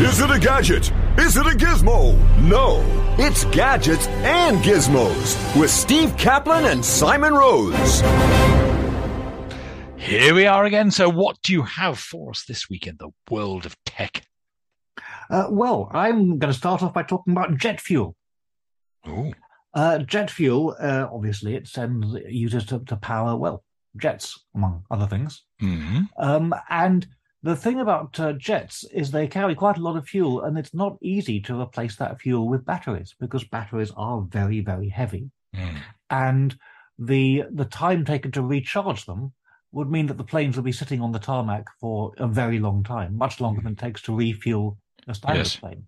Is it a gadget? Is it a gizmo? No, it's gadgets and gizmos with Steve Kaplan and Simon Rose. Here we are again. So, what do you have for us this week in the world of tech? Uh, well, I'm going to start off by talking about jet fuel. Oh, Uh, jet fuel, uh, obviously, it sends users to, to power, well, jets, among other things. hmm Um, and the thing about uh, jets is they carry quite a lot of fuel, and it's not easy to replace that fuel with batteries because batteries are very, very heavy. Mm. And the the time taken to recharge them would mean that the planes will be sitting on the tarmac for a very long time, much longer than it takes to refuel a standard Yes. plane.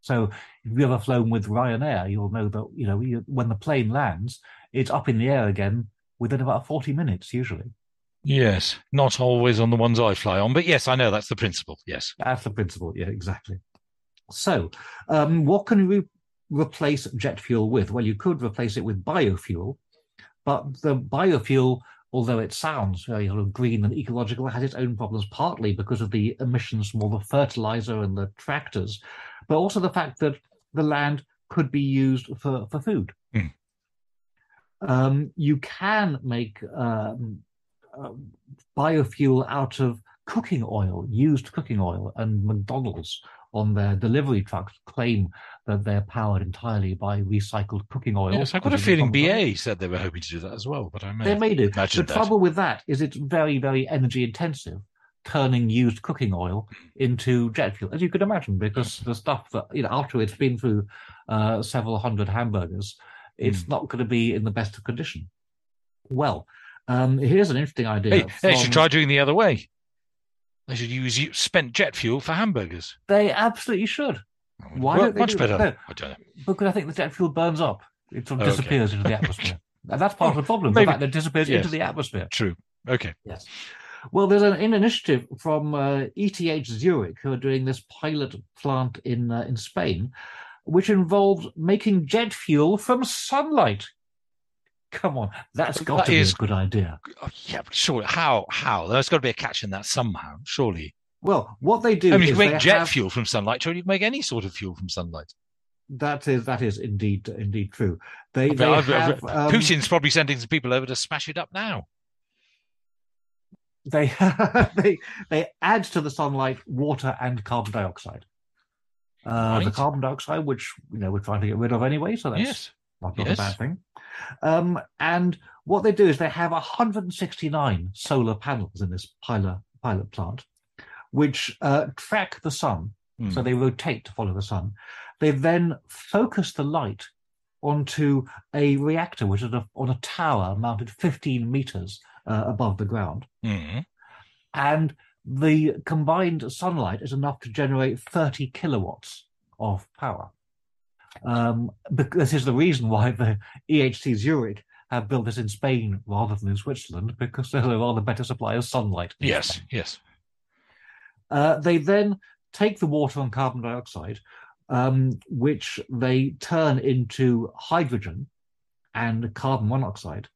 So if you've ever flown with Ryanair, you'll know that you know you, when the plane lands, it's up in the air again within about forty minutes usually. Yes, not always on the ones I fly on, but yes, I know that's the principle. Yes. That's the principle. Yeah, exactly. So, um, what can we replace jet fuel with? Well, you could replace it with biofuel, but the biofuel, although it sounds very sort of green and ecological, has its own problems, partly because of the emissions from all the fertilizer and the tractors, but also the fact that the land could be used for, for food. Hmm. Um, you can make um, uh, biofuel out of cooking oil, used cooking oil, and McDonald's on their delivery trucks claim that they're powered entirely by recycled cooking oil. Yes, I've got a feeling BA said they were hoping to do that as well, but I may They may do. The that. trouble with that is it's very, very energy intensive, turning used cooking oil into jet fuel, as you could imagine, because the stuff that you know after it's been through uh, several hundred hamburgers, it's Hmm. not going to be in the best of condition. Well, um, here's an interesting idea. Hey, they should try doing the other way. They should use spent jet fuel for hamburgers. They absolutely should. Why don't they much do better? that? I don't know. Because I think the jet fuel burns up. It sort of Okay. disappears into the atmosphere. And that's part of the problem, Maybe. the fact that it disappears Yes. into the atmosphere. True. Okay. Yes. Well, there's an, an initiative from uh, ETH Zurich who are doing this pilot plant in uh, in Spain, which involves making jet fuel from sunlight. Come on, that's got That to is- be a good idea. Oh, yeah, but sure. How? How? There's got to be a catch in that somehow. Surely. Well, what they do I mean, you make jet have- fuel from sunlight. Surely you can make any sort of fuel from sunlight. That is that is indeed indeed true. They, they I've- I've- have um, Putin's probably sending some people over to smash it up now. they they they add to the sunlight water and carbon dioxide. Uh, The carbon dioxide, which you know we're trying to get rid of anyway, so that's Yes. not, not Yes. a bad thing. Um, and what they do is they have 169 solar panels in this pilot pilot plant, which uh, track the sun. Hmm. So they rotate to follow the sun. They then focus the light onto a reactor, which is a, on a tower mounted 15 meters uh, above the ground. Mhm. And the combined sunlight is enough to generate 30 kilowatts of power. Um, this is the reason why the EHC Zurich have built this in Spain rather than in Switzerland, because they're a rather better supply of sunlight. Yes. Spain. Yes. Uh, they then take the water and carbon dioxide, um, which they turn into hydrogen and carbon monoxide,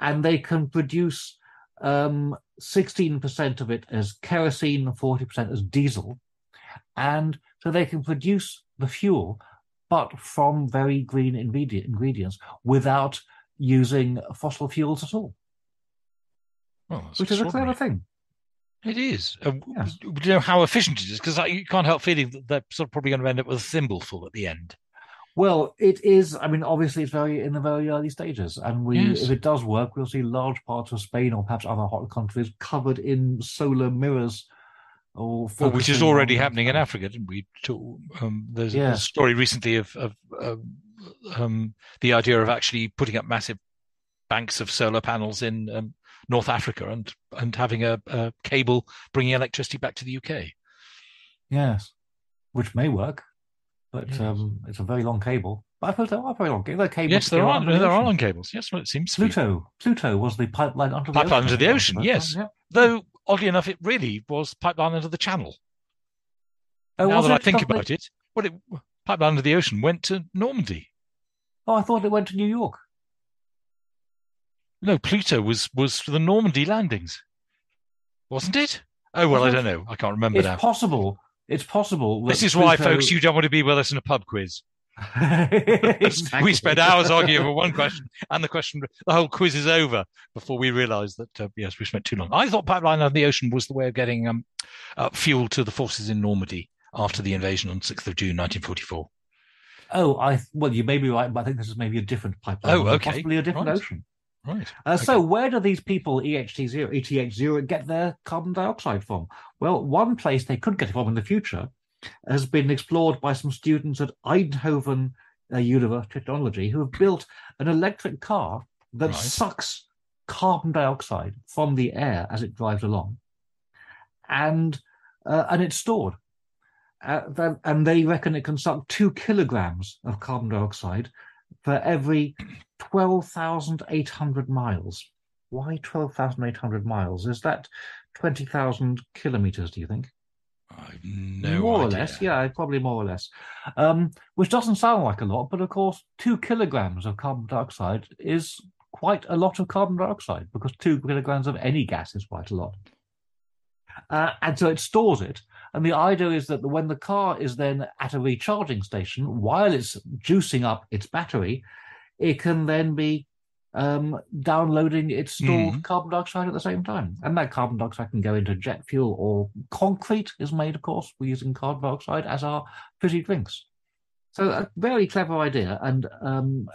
and they can produce um, 16% of it as kerosene, 40% as diesel, and so they can produce the fuel, but from very green ingredient, ingredients without using fossil fuels at all, Well, which is a clever thing. It is. Uh, Yes. Do you know how efficient it is? Because you can't help feeling that they're sort of probably going to end up with a thimbleful at the end. Well, it is. I mean, obviously, it's very in the very early stages, and we, Yes. if it does work, we'll see large parts of Spain or perhaps other hot countries covered in solar mirrors. Or Well, which is already happening in Africa, didn't we? Um, there's Yeah. a story recently of, of um, um, the idea of actually putting up massive banks of solar panels in um, North Africa and and having a, a cable bringing electricity back to the UK. Yes, which may work, but Yes. um, it's a very long cable. But I suppose there are very long cables. Cables Yes, there are the there are long cables. Yes, well, it seems. Pluto. Pluto was the pipeline under the Pipeline ocean. under the ocean, yes. yeah. Though oddly enough, it really was pipeline under the channel. Oh, now that I think about it, well, it pipeline under the ocean went to Normandy. Oh, I thought it went to New York. No, Pluto was was for the Normandy landings, wasn't it? Oh well, I don't know. I can't remember It's now. possible. It's possible. This is why, folks, you don't want to be with us in a pub quiz. Exactly. We spent hours arguing over one question, and the question, the whole quiz is over before we realised that uh, yes, we spent too long. I thought pipeline under the ocean was the way of getting um, uh, fuel to the forces in Normandy after the invasion on sixth of June, nineteen forty-four. Oh, I well, you may be right, but I think this is maybe a different pipeline. Oh, or okay. Possibly a different Right. ocean. Right. Uh, So, where do these people, E EHT zero, ETH zero, get their carbon dioxide from? Well, one place they could get it from in the future has been explored by some students at Eindhoven uh, University of Technology who have built an electric car that Right. sucks carbon dioxide from the air as it drives along, and uh, and it's stored. Uh, and they reckon it can suck two kilograms of carbon dioxide for every 12,800 miles. Why 12,800 miles? Is that 20,000 kilometers, do you think? I've no more or less, yeah, probably more or less. Um, which doesn't sound like a lot, but of course, two kilograms of carbon dioxide is quite a lot of carbon dioxide because two kilograms of any gas is quite a lot. Uh, and so it stores it. And the idea is that when the car is then at a recharging station, while it's juicing up its battery, it can then be um, downloading its stored Mhm. carbon dioxide at the same time. And that carbon dioxide can go into jet fuel or concrete is made, of course, we're using carbon dioxide as our fizzy drinks. So a very clever idea. And um,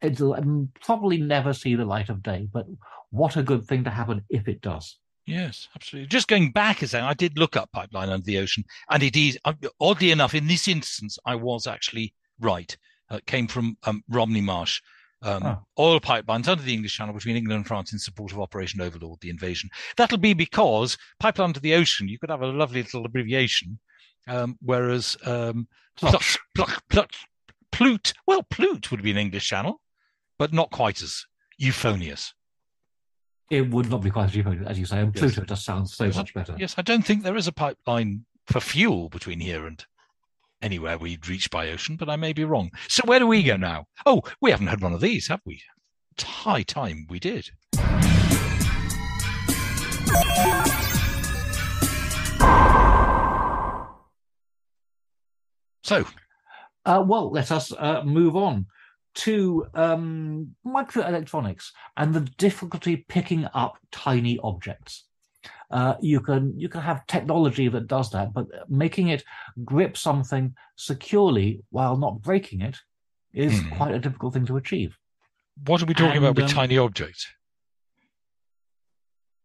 it'll um, probably never see the light of day, but what a good thing to happen if it does. Yes, absolutely. Just going back a second, I did look up pipeline under the ocean, and it is uh, oddly enough in this instance, I was actually right. Uh, it came from um, Romney Marsh. Um, Oh. Oil pipelines under the English Channel between England and France in support of Operation Overlord, the invasion. That'll be because pipeline under the ocean, you could have a lovely little abbreviation, um, whereas um, Plush, Plute, well, Plute would be an English channel, but not quite as euphonious. It would not be quite as euphonious, as you say. And Yes. Pluto just sounds so Yes, much better. Yes, I don't think there is a pipeline for fuel between here and anywhere we'd reach by ocean, but I may be wrong. So where do we go now? Oh, we haven't had one of these, have we? It's high time we did. So, Uh, well, let us uh, move on to um, microelectronics and the difficulty picking up tiny objects. Uh, you can you can have technology that does that, but making it grip something securely while not breaking it is Hmm. quite a difficult thing to achieve. what are we talking about with um, tiny objects?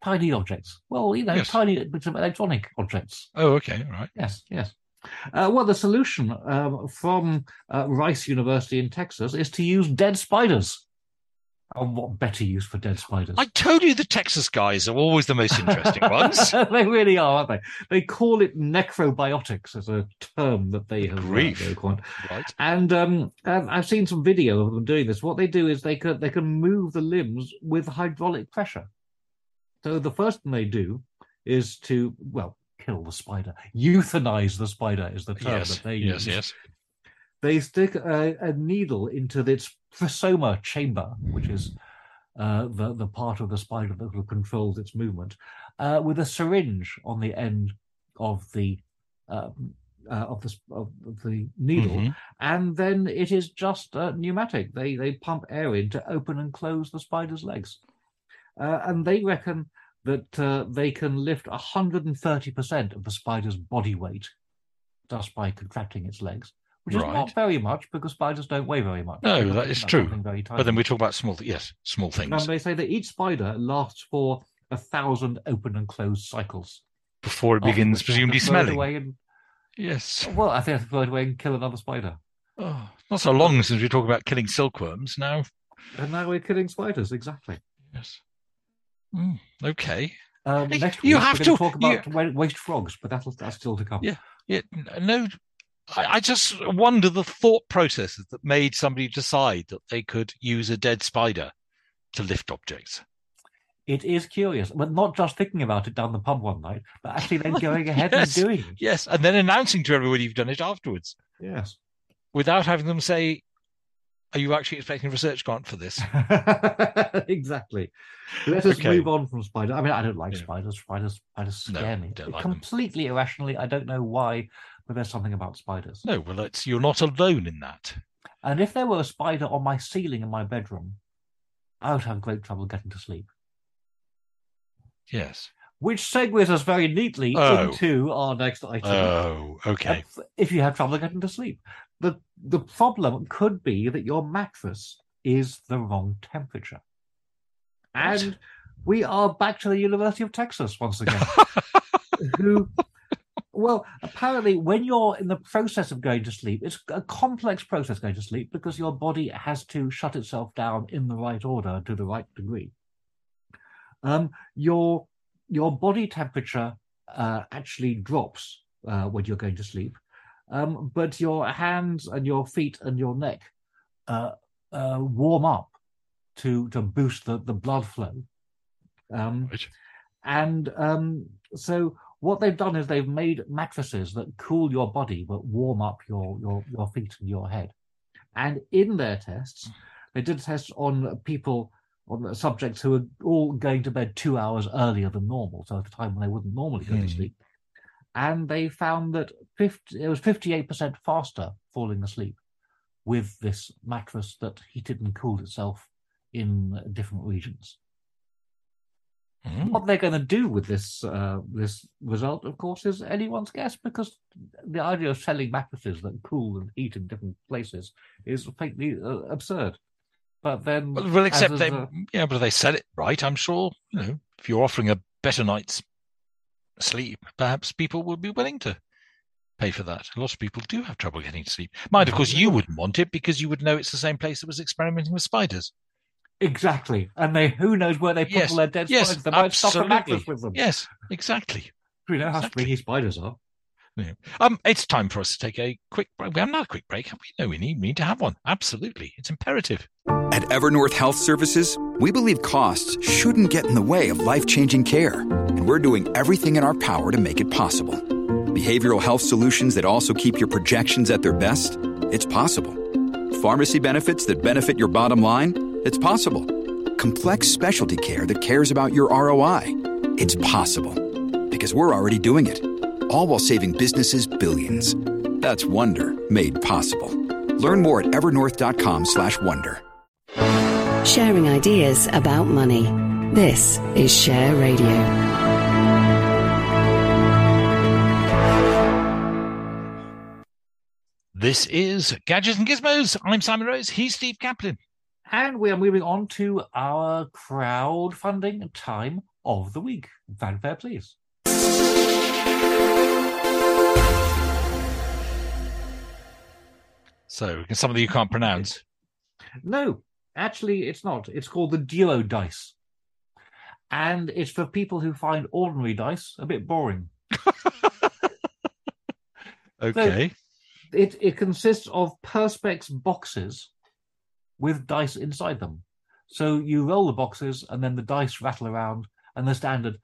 Tiny objects, well, you know, Yes. tiny bits of electronic objects. Oh, okay, all right. Yes, yes. Uh, well, the solution um, from uh, Rice University in Texas is to use dead spiders. What better use for dead spiders? I told you the Texas guys are always the most interesting ones. they really are, aren't they? They call it necrobotics as a term that they have. uh, Grief. Right. And um, I've I've seen some video of them doing this. What they do is they can they can move the limbs with hydraulic pressure. So the first thing they do is to well kill the spider, euthanize the spider is the term Yes, that they yes, use. yes. They stick a, a needle into its prosoma chamber, which is uh, the the part of the spider that controls its movement, uh, with a syringe on the end of the um, uh, of the of the needle, Mhm. and then it is just uh, pneumatic. They they pump air in to open and close the spider's legs, uh, and they reckon that uh, they can lift 130% of the spider's body weight just by contracting its legs, which is Right. not very much because spiders don't weigh very much. No, that is true. something Very tiny. But then we talk about small, th- yes, small things And they say that each spider lasts for a thousand open and closed cycles. before it begins presumably have to throw it smelling. Away and, Yes. well, I think to throw it away and kill another spider. Oh, not so long since we talked about killing silkworms. Now, And now we're killing spiders, exactly. yes. Mm, okay. Um, Hey, next you week, have to- to talk about wa- waste frogs, but that'll, that's still to come. Yeah. Yeah. No. I, I just wonder the thought processes that made somebody decide that they could use a dead spider to lift objects. It is curious, but not just thinking about it down the pub one night, but actually then going ahead Yes. and doing it. Yes, and then announcing to everybody you've done it afterwards Yes. without having them say, Are you actually expecting a research grant for this? exactly. Let us Okay. move on from spiders. I mean, I don't like Yeah. spiders. Spiders, spiders No, scare me don't like them. completely irrationally. I don't know why, but there's something about spiders. No, well, it's, you're not alone in that. And if there were a spider on my ceiling in my bedroom, I would have great trouble getting to sleep. Yes. Which segues us very neatly Oh. into our next item. Oh, okay. If- you have trouble getting to sleep, the the problem could be that your mattress is the wrong temperature, and we are back to the University of Texas once again. who, well, apparently, when you're in the process of going to sleep, it's a complex process going to sleep because your body has to shut itself down in the right order to the right degree. Um, your your body temperature uh, actually drops uh, when you're going to sleep, um, but your hands and your feet and your neck uh, uh, warm up to to boost the, the blood flow. Um, Right. and um, so what they've done is they've made mattresses that cool your body but warm up your your, your feet and your head. And in their tests, they did tests on people on the subjects who were all going to bed two hours earlier than normal, so at a time when they wouldn't normally go Hmm. to sleep. And they found that 50, it was 58% faster falling asleep with this mattress that heated and cooled itself in different regions. Hmm. What they're going to do with this uh, this result, of course, is anyone's guess because the idea of selling mattresses that cool and heat in different places is faintly uh, absurd. But then, Well, well, except they, a- yeah, but they sell it right, I'm sure, you know, if you're offering a better night's sleep, perhaps people would be willing to pay for that. A lot of people do have trouble getting to sleep. Mind, of course, you wouldn't want it because you would know it's the same place that was experimenting with spiders. Exactly, and they who knows where they put Yes, all their dead yes, spiders? They might stuff a absolutely. mattress with them. Yes, exactly. We know how exactly. springy spiders are. Yeah. Um, it's time for us to take a quick break. We have not a quick break. We know we need, we need to have one. Absolutely. It's imperative. At Evernorth Health Services, we believe costs shouldn't get in the way of life changing care, and we're doing everything in our power to make it possible. Behavioral health solutions that also keep your projections at their best? It's possible. Pharmacy benefits that benefit your bottom line? It's possible. Complex specialty care that cares about your ROI? It's possible. Because we're already doing it. All while saving businesses billions. That's Wonder made possible. Learn more at evernorth.com/wonder. Sharing ideas about money. This is Share Radio. This is Gadgets and Gizmos. I'm Simon Rose. He's Steve Kaplan. And we are moving on to our crowdfunding time of the week. Fanfare, please. So, some of you can't pronounce. No, actually, it's not. It's called the Duo Dice. And it's for people who find ordinary dice a bit boring. Okay. It, it consists of Perspex boxes with dice inside them. So you roll the boxes and then the dice rattle around and the standard.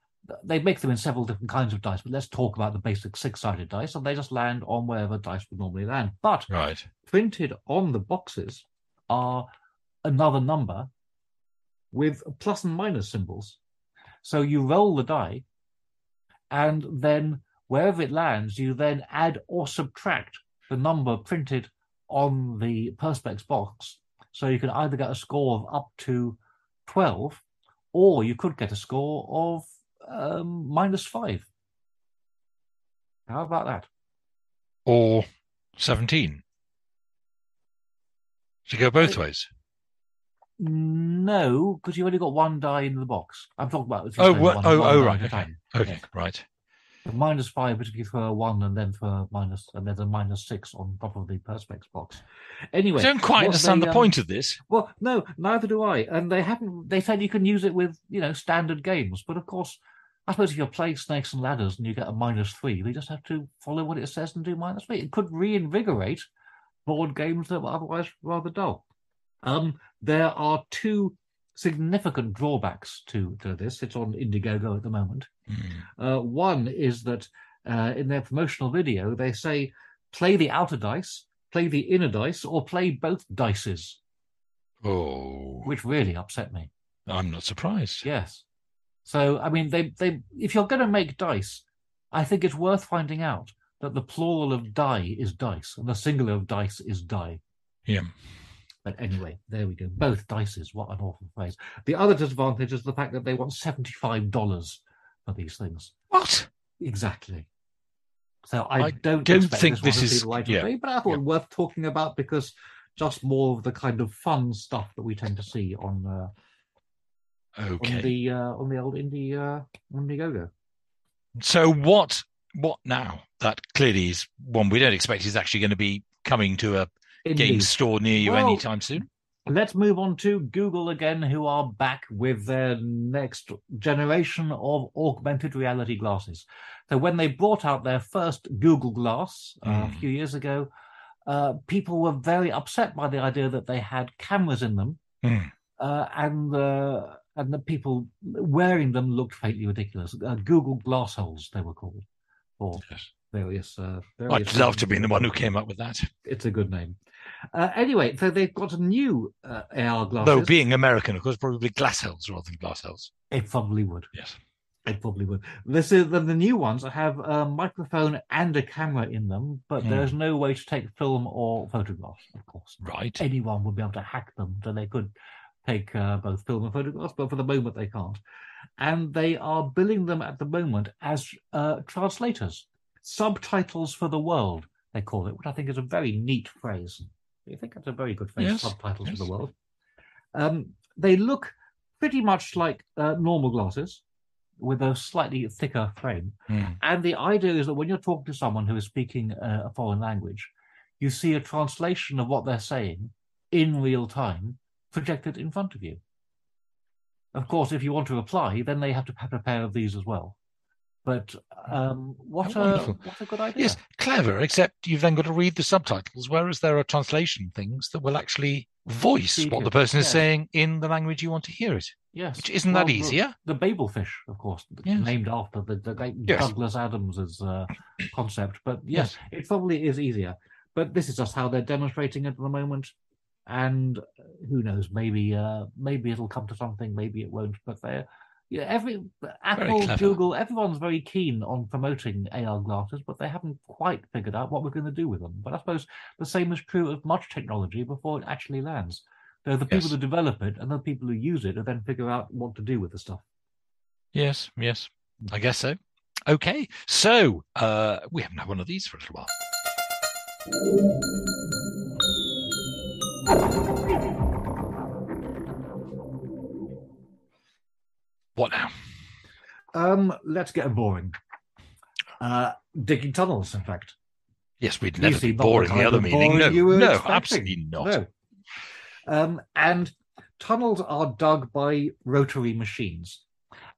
They make them in several different kinds of dice, but let's talk about the basic six sided dice and they just land on wherever dice would normally land. But Right. printed on the boxes are another number with plus and minus symbols. So you roll the die, and then wherever it lands, you then add or subtract the number printed on the Perspex box. So you can either get a score of up to 12, or you could get a score of um, minus 5. How about that? Or 17. To go both ways. No, because you've only got one die in the box. I'm talking about Oh, spend what- one, oh, oh, right, okay. Okay, Yeah. right. Minus five would for a one, and then for minus, and then a minus six on top of the perspex box. Anyway, I don't quite understand they, the um, point of this. Well, no, neither do I. And they haven't. They said you can use it with you know standard games, but of course, I suppose if you're playing Snakes and Ladders and you get a minus three, they just have to follow what it says and do minus three. It could reinvigorate board games that were otherwise rather dull. Um, there are two significant drawbacks to, to this. It's on Indiegogo at the moment. Uh, one is that uh, in their promotional video, they say play the outer dice, play the inner dice, or play both dices, Oh, which really upset me. I'm not surprised. Yes. So, I mean, they, they, if you're going to make dice, I think it's worth finding out that the plural of die is dice and the singular of dice is die. Yeah. But anyway, there we go. Both dices. What an awful phrase. The other disadvantage is the fact that they want $75 for these things. What? Exactly. So I, I don't, don't think this, this is- right yeah, but I thought yeah. worth talking about because just more of the kind of fun stuff that we tend to see on uh, on the uh, on the old indie uh, Indiegogo. So what? What now? That clearly is one we don't expect is actually going to be coming to a Indeed. game store near you Well, anytime soon. Let's move on to Google again, who are back with their next generation of augmented reality glasses. So, when they brought out their first Google Glass uh, a Mm. few years ago, uh, people were very upset by the idea that they had cameras in them, Mm. uh, and the and the people wearing them looked faintly ridiculous. Uh, Google Glass holes, they were called, for Yes. various. Uh, various I'd love to be the one who came up with that. It's a good name. Uh, anyway, so they've got a new uh, AR glasses. Though being American, of course, probably glass hells rather than glass hells. It probably would. Yes. It probably would. This is the, the new ones have a microphone and a camera in them, but Hmm. there's no way to take film or photographs. Of course, Right. anyone would be able to hack them, so they could take uh, both film and photographs, but for the moment they can't. And they are billing them at the moment as uh, translators, subtitles for the world. They call it, which I think is a very neat phrase. I think that's a very good phrase. Yes, Subtitles yes. for the world. Um, they look pretty much like uh, normal glasses with a slightly thicker frame. Mm. And the idea is that when you're talking to someone who is speaking uh, a foreign language, you see a translation of what they're saying in real time projected in front of you. Of course, if you want to apply, then they have to have a pair of these as well. But um, what a what a good idea! Yes, clever, except you've then got to read the subtitles, whereas there are translation things that will actually voice what the person is Yes. saying in the language you want to hear it. Yes, Which isn't that Well, the- easier? The Babelfish, of course, Yes. named after the, the great Yes. Douglas Adams' uh, concept. But yes, it probably is easier. But this is just how they're demonstrating it at the moment, and uh, who knows? Maybe uh, maybe it'll come to something. Maybe it won't. But they're yeah, every Apple. Google, everyone's very keen on promoting AR glasses, but they haven't quite figured out what we're going to do with them. But I suppose the same is true of much technology before it actually lands. There are the people Yes. who develop it and the people who use it, and then figure out what to do with the stuff. Yes, yes, I guess so. Okay, so uh, we haven't had one of these for a little while. Um, let's get boring. Uh, digging tunnels, in fact. Yes, we'd never be boring the the other meaning, No, no, expecting. absolutely not. No. Um, and tunnels are dug by rotary machines.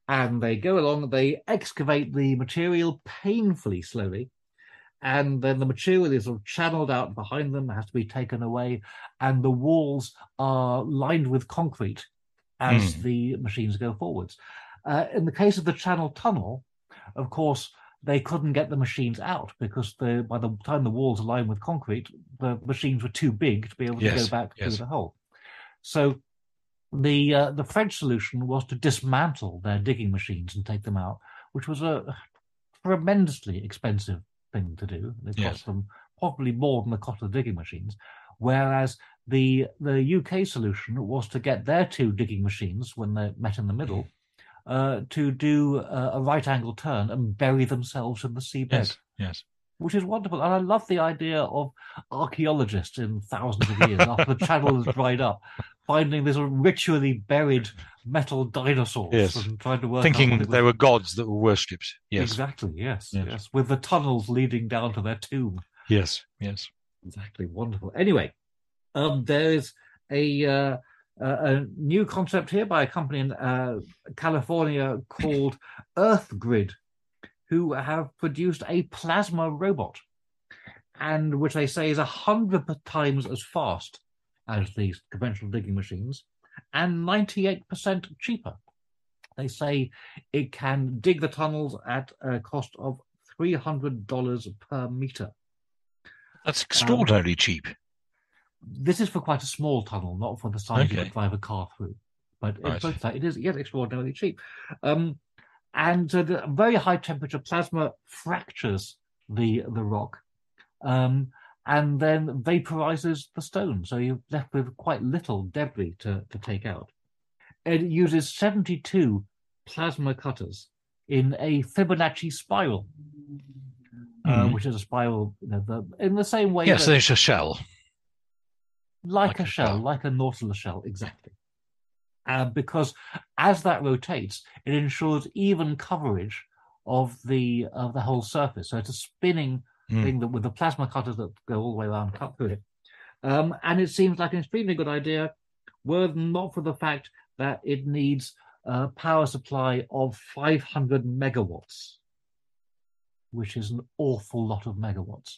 And they go along, they excavate the material painfully slowly. And then the material is sort of channeled out behind them, has to be taken away. And the walls are lined with concrete as Hmm. the machines go forwards. Uh, in the case of the Channel Tunnel, of course, they couldn't get the machines out because the, by the time the walls are lined with concrete, the machines were too big to be able to Yes, go back yes. through the hole. So the uh, the French solution was to dismantle their digging machines and take them out, which was a tremendously expensive thing to do. It cost Yes. them probably more than the cost of the digging machines. Whereas the the UK solution was to get their two digging machines when they met in the middle uh, to do uh, a right angle turn and bury themselves in the seabed, Yes, yes. which is wonderful. And I love the idea of archaeologists in thousands of years after the channel has dried up, finding this ritually buried metal dinosaurs Yes. and trying to work Thinking they were gods that were worshipped. Yes, Exactly. Yes, Yes. yes. With the tunnels leading down to their tomb. yes, yes. Exactly. Wonderful. Anyway, um, there is a uh, a new concept here by a company in uh, California called EarthGrid, who have produced a plasma robot, and which they say is a hundred times as fast as these conventional digging machines, and ninety-eight percent cheaper. They say it can dig the tunnels at a cost of three hundred dollars per meter. That's extraordinarily um, cheap. This is for quite a small tunnel, not for the size okay. you could drive a car through. But it, it is yet extraordinarily cheap. Um, and uh, the very high temperature plasma fractures the the rock, um, and then vaporizes the stone. So you're left with quite little debris to, to take out. It uses 72 plasma cutters in a Fibonacci spiral, uh, hmm. which is a spiral you know, the, in the same way. Yes, that, there's a shell like, like a, a shell, shell, like a nautilus shell, exactly. Uh, because as that rotates, it ensures even coverage of the of the whole surface. So it's a spinning mm. thing that with the plasma cutters that go all the way around cut through it. Um, and it seems like an extremely good idea, were not for the fact that it needs a power supply of 500 megawatts, which is an awful lot of megawatts.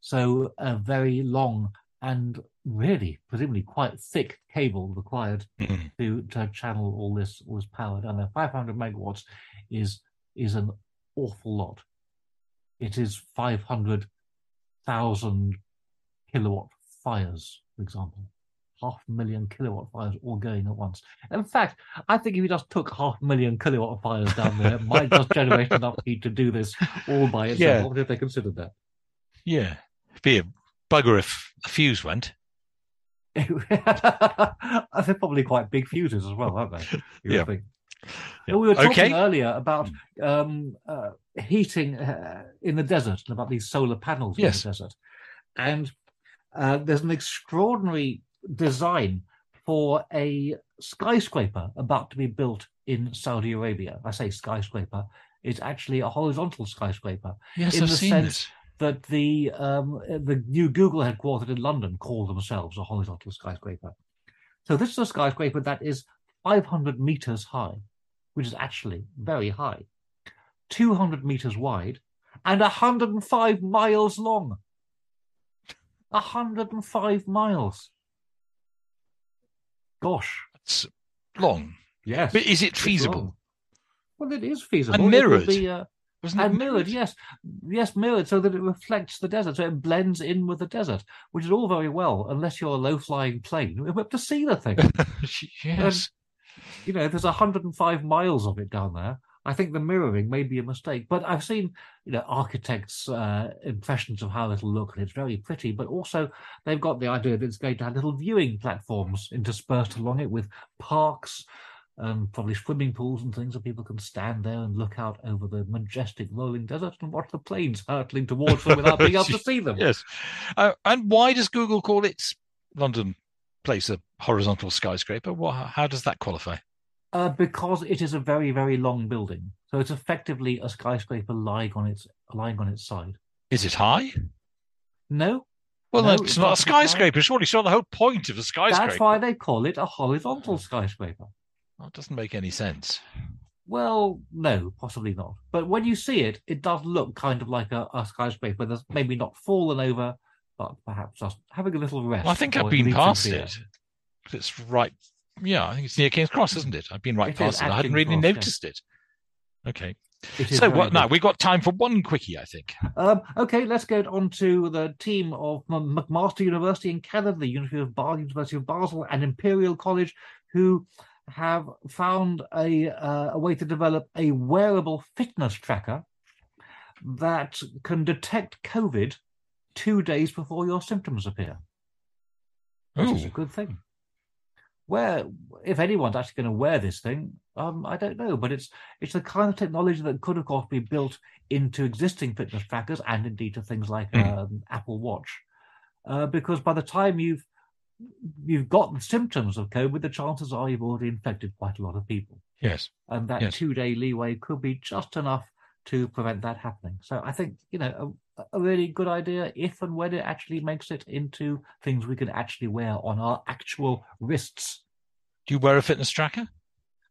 So a very long and really presumably quite thick cable required mm-hmm. to, to channel all this all this power down there. 500 megawatts is is an awful lot. It is 500,000 kilowatt fires, for example. Half a million kilowatt fires all going at once. In fact, I think if you just took half a million kilowatt fires down there, it might just generate enough heat to do this all by itself. Yeah. What if they considered that? Yeah. Be a bugger if a fuse went. They're probably quite big fuses as well, aren't they? yeah. yeah. We were talking okay. earlier about um, uh, heating uh, in the desert and about these solar panels yes. in the desert. And uh, there's an extraordinary design for a skyscraper about to be built in Saudi Arabia. I say skyscraper, it's actually a horizontal skyscraper. Yes, in I've the seen sense this that the um, the new Google headquartered in London call themselves a horizontal skyscraper. So this is a skyscraper that is 500 meters high, which is actually very high, 200 meters wide, and 105 miles long. 105 miles. Gosh. It's long. Yes. But is it feasible? Well, it is feasible. And mirrored. Be, uh, wasn't and mirrored? mirrored? Yes, yes, mirrored, so that it reflects the desert, so it blends in with the desert, which is all very well, unless you're a low-flying plane. We have to see the thing. yes, and, you know, there's 105 miles of it down there. I think the mirroring may be a mistake, but I've seen, you know, architects' uh, impressions of how it'll look, and it's very pretty. But also, they've got the idea that it's going to have little viewing platforms interspersed along it with parks um, probably swimming pools and things, so people can stand there and look out over the majestic rolling desert and watch the planes hurtling towards them without being able to see them. Yes. Uh, and why does Google call its London place a horizontal skyscraper? What, how does that qualify? Uh, because it is a very, very long building. So it's effectively a skyscraper lying on its lying on its side. Is it high? No. Well, no, it's, it's, not a skyscraper. Surely, it's not the whole point of a skyscraper. That's why they call it a horizontal skyscraper. Well, it doesn't make any sense. Well, no, possibly not. But when you see it, it does look kind of like a, a skyscraper that's maybe not fallen over, but perhaps just having a little rest. Well, I think I've been past it. It's right. Yeah, I think it's near King's Cross, isn't it? I've been right it past it. I hadn't really Cross, noticed yeah. it. Okay. So what now? We've got time for one quickie, I think. Um, okay, let's go on to the team of McMaster University in Canada, the University of Basel, University of Basel, and Imperial College, who have found a, uh, a way to develop a wearable fitness tracker that can detect COVID two days before your symptoms appear. Which Ooh. is a good thing. Where, if anyone's actually going to wear this thing, um, I don't know, but it's it's the kind of technology that could, of course, be built into existing fitness trackers and indeed to things like mm. um, Apple Watch, uh, because by the time you've you've got the symptoms of COVID, the chances are you've already infected quite a lot of people. Yes. And that yes. two day leeway could be just enough to prevent that happening. So I think, you know, a, a, really good idea if and when it actually makes it into things we can actually wear on our actual wrists. Do you wear a fitness tracker?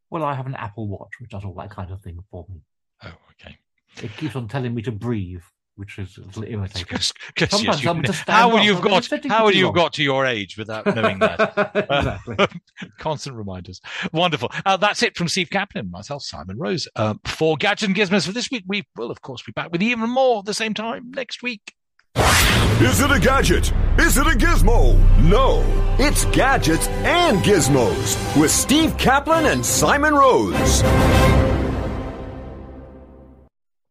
Well, I have an Apple Watch which does all that kind of thing for me. Oh, okay. It keeps on telling me to breathe, which is a little irritating. Because- because, Sometimes yes, I'm you- to stand how would you have got? How for would you have got to your age without knowing that? exactly. Constant reminders. Wonderful. Uh, that's it from Steve Kaplan, myself, Simon Rose. Uh, for Gadget and Gizmos for this week, we will, of course, be back with even more at the same time next week. Is it a gadget? Is it a gizmo? No, it's gadgets and gizmos with Steve Kaplan and Simon Rose.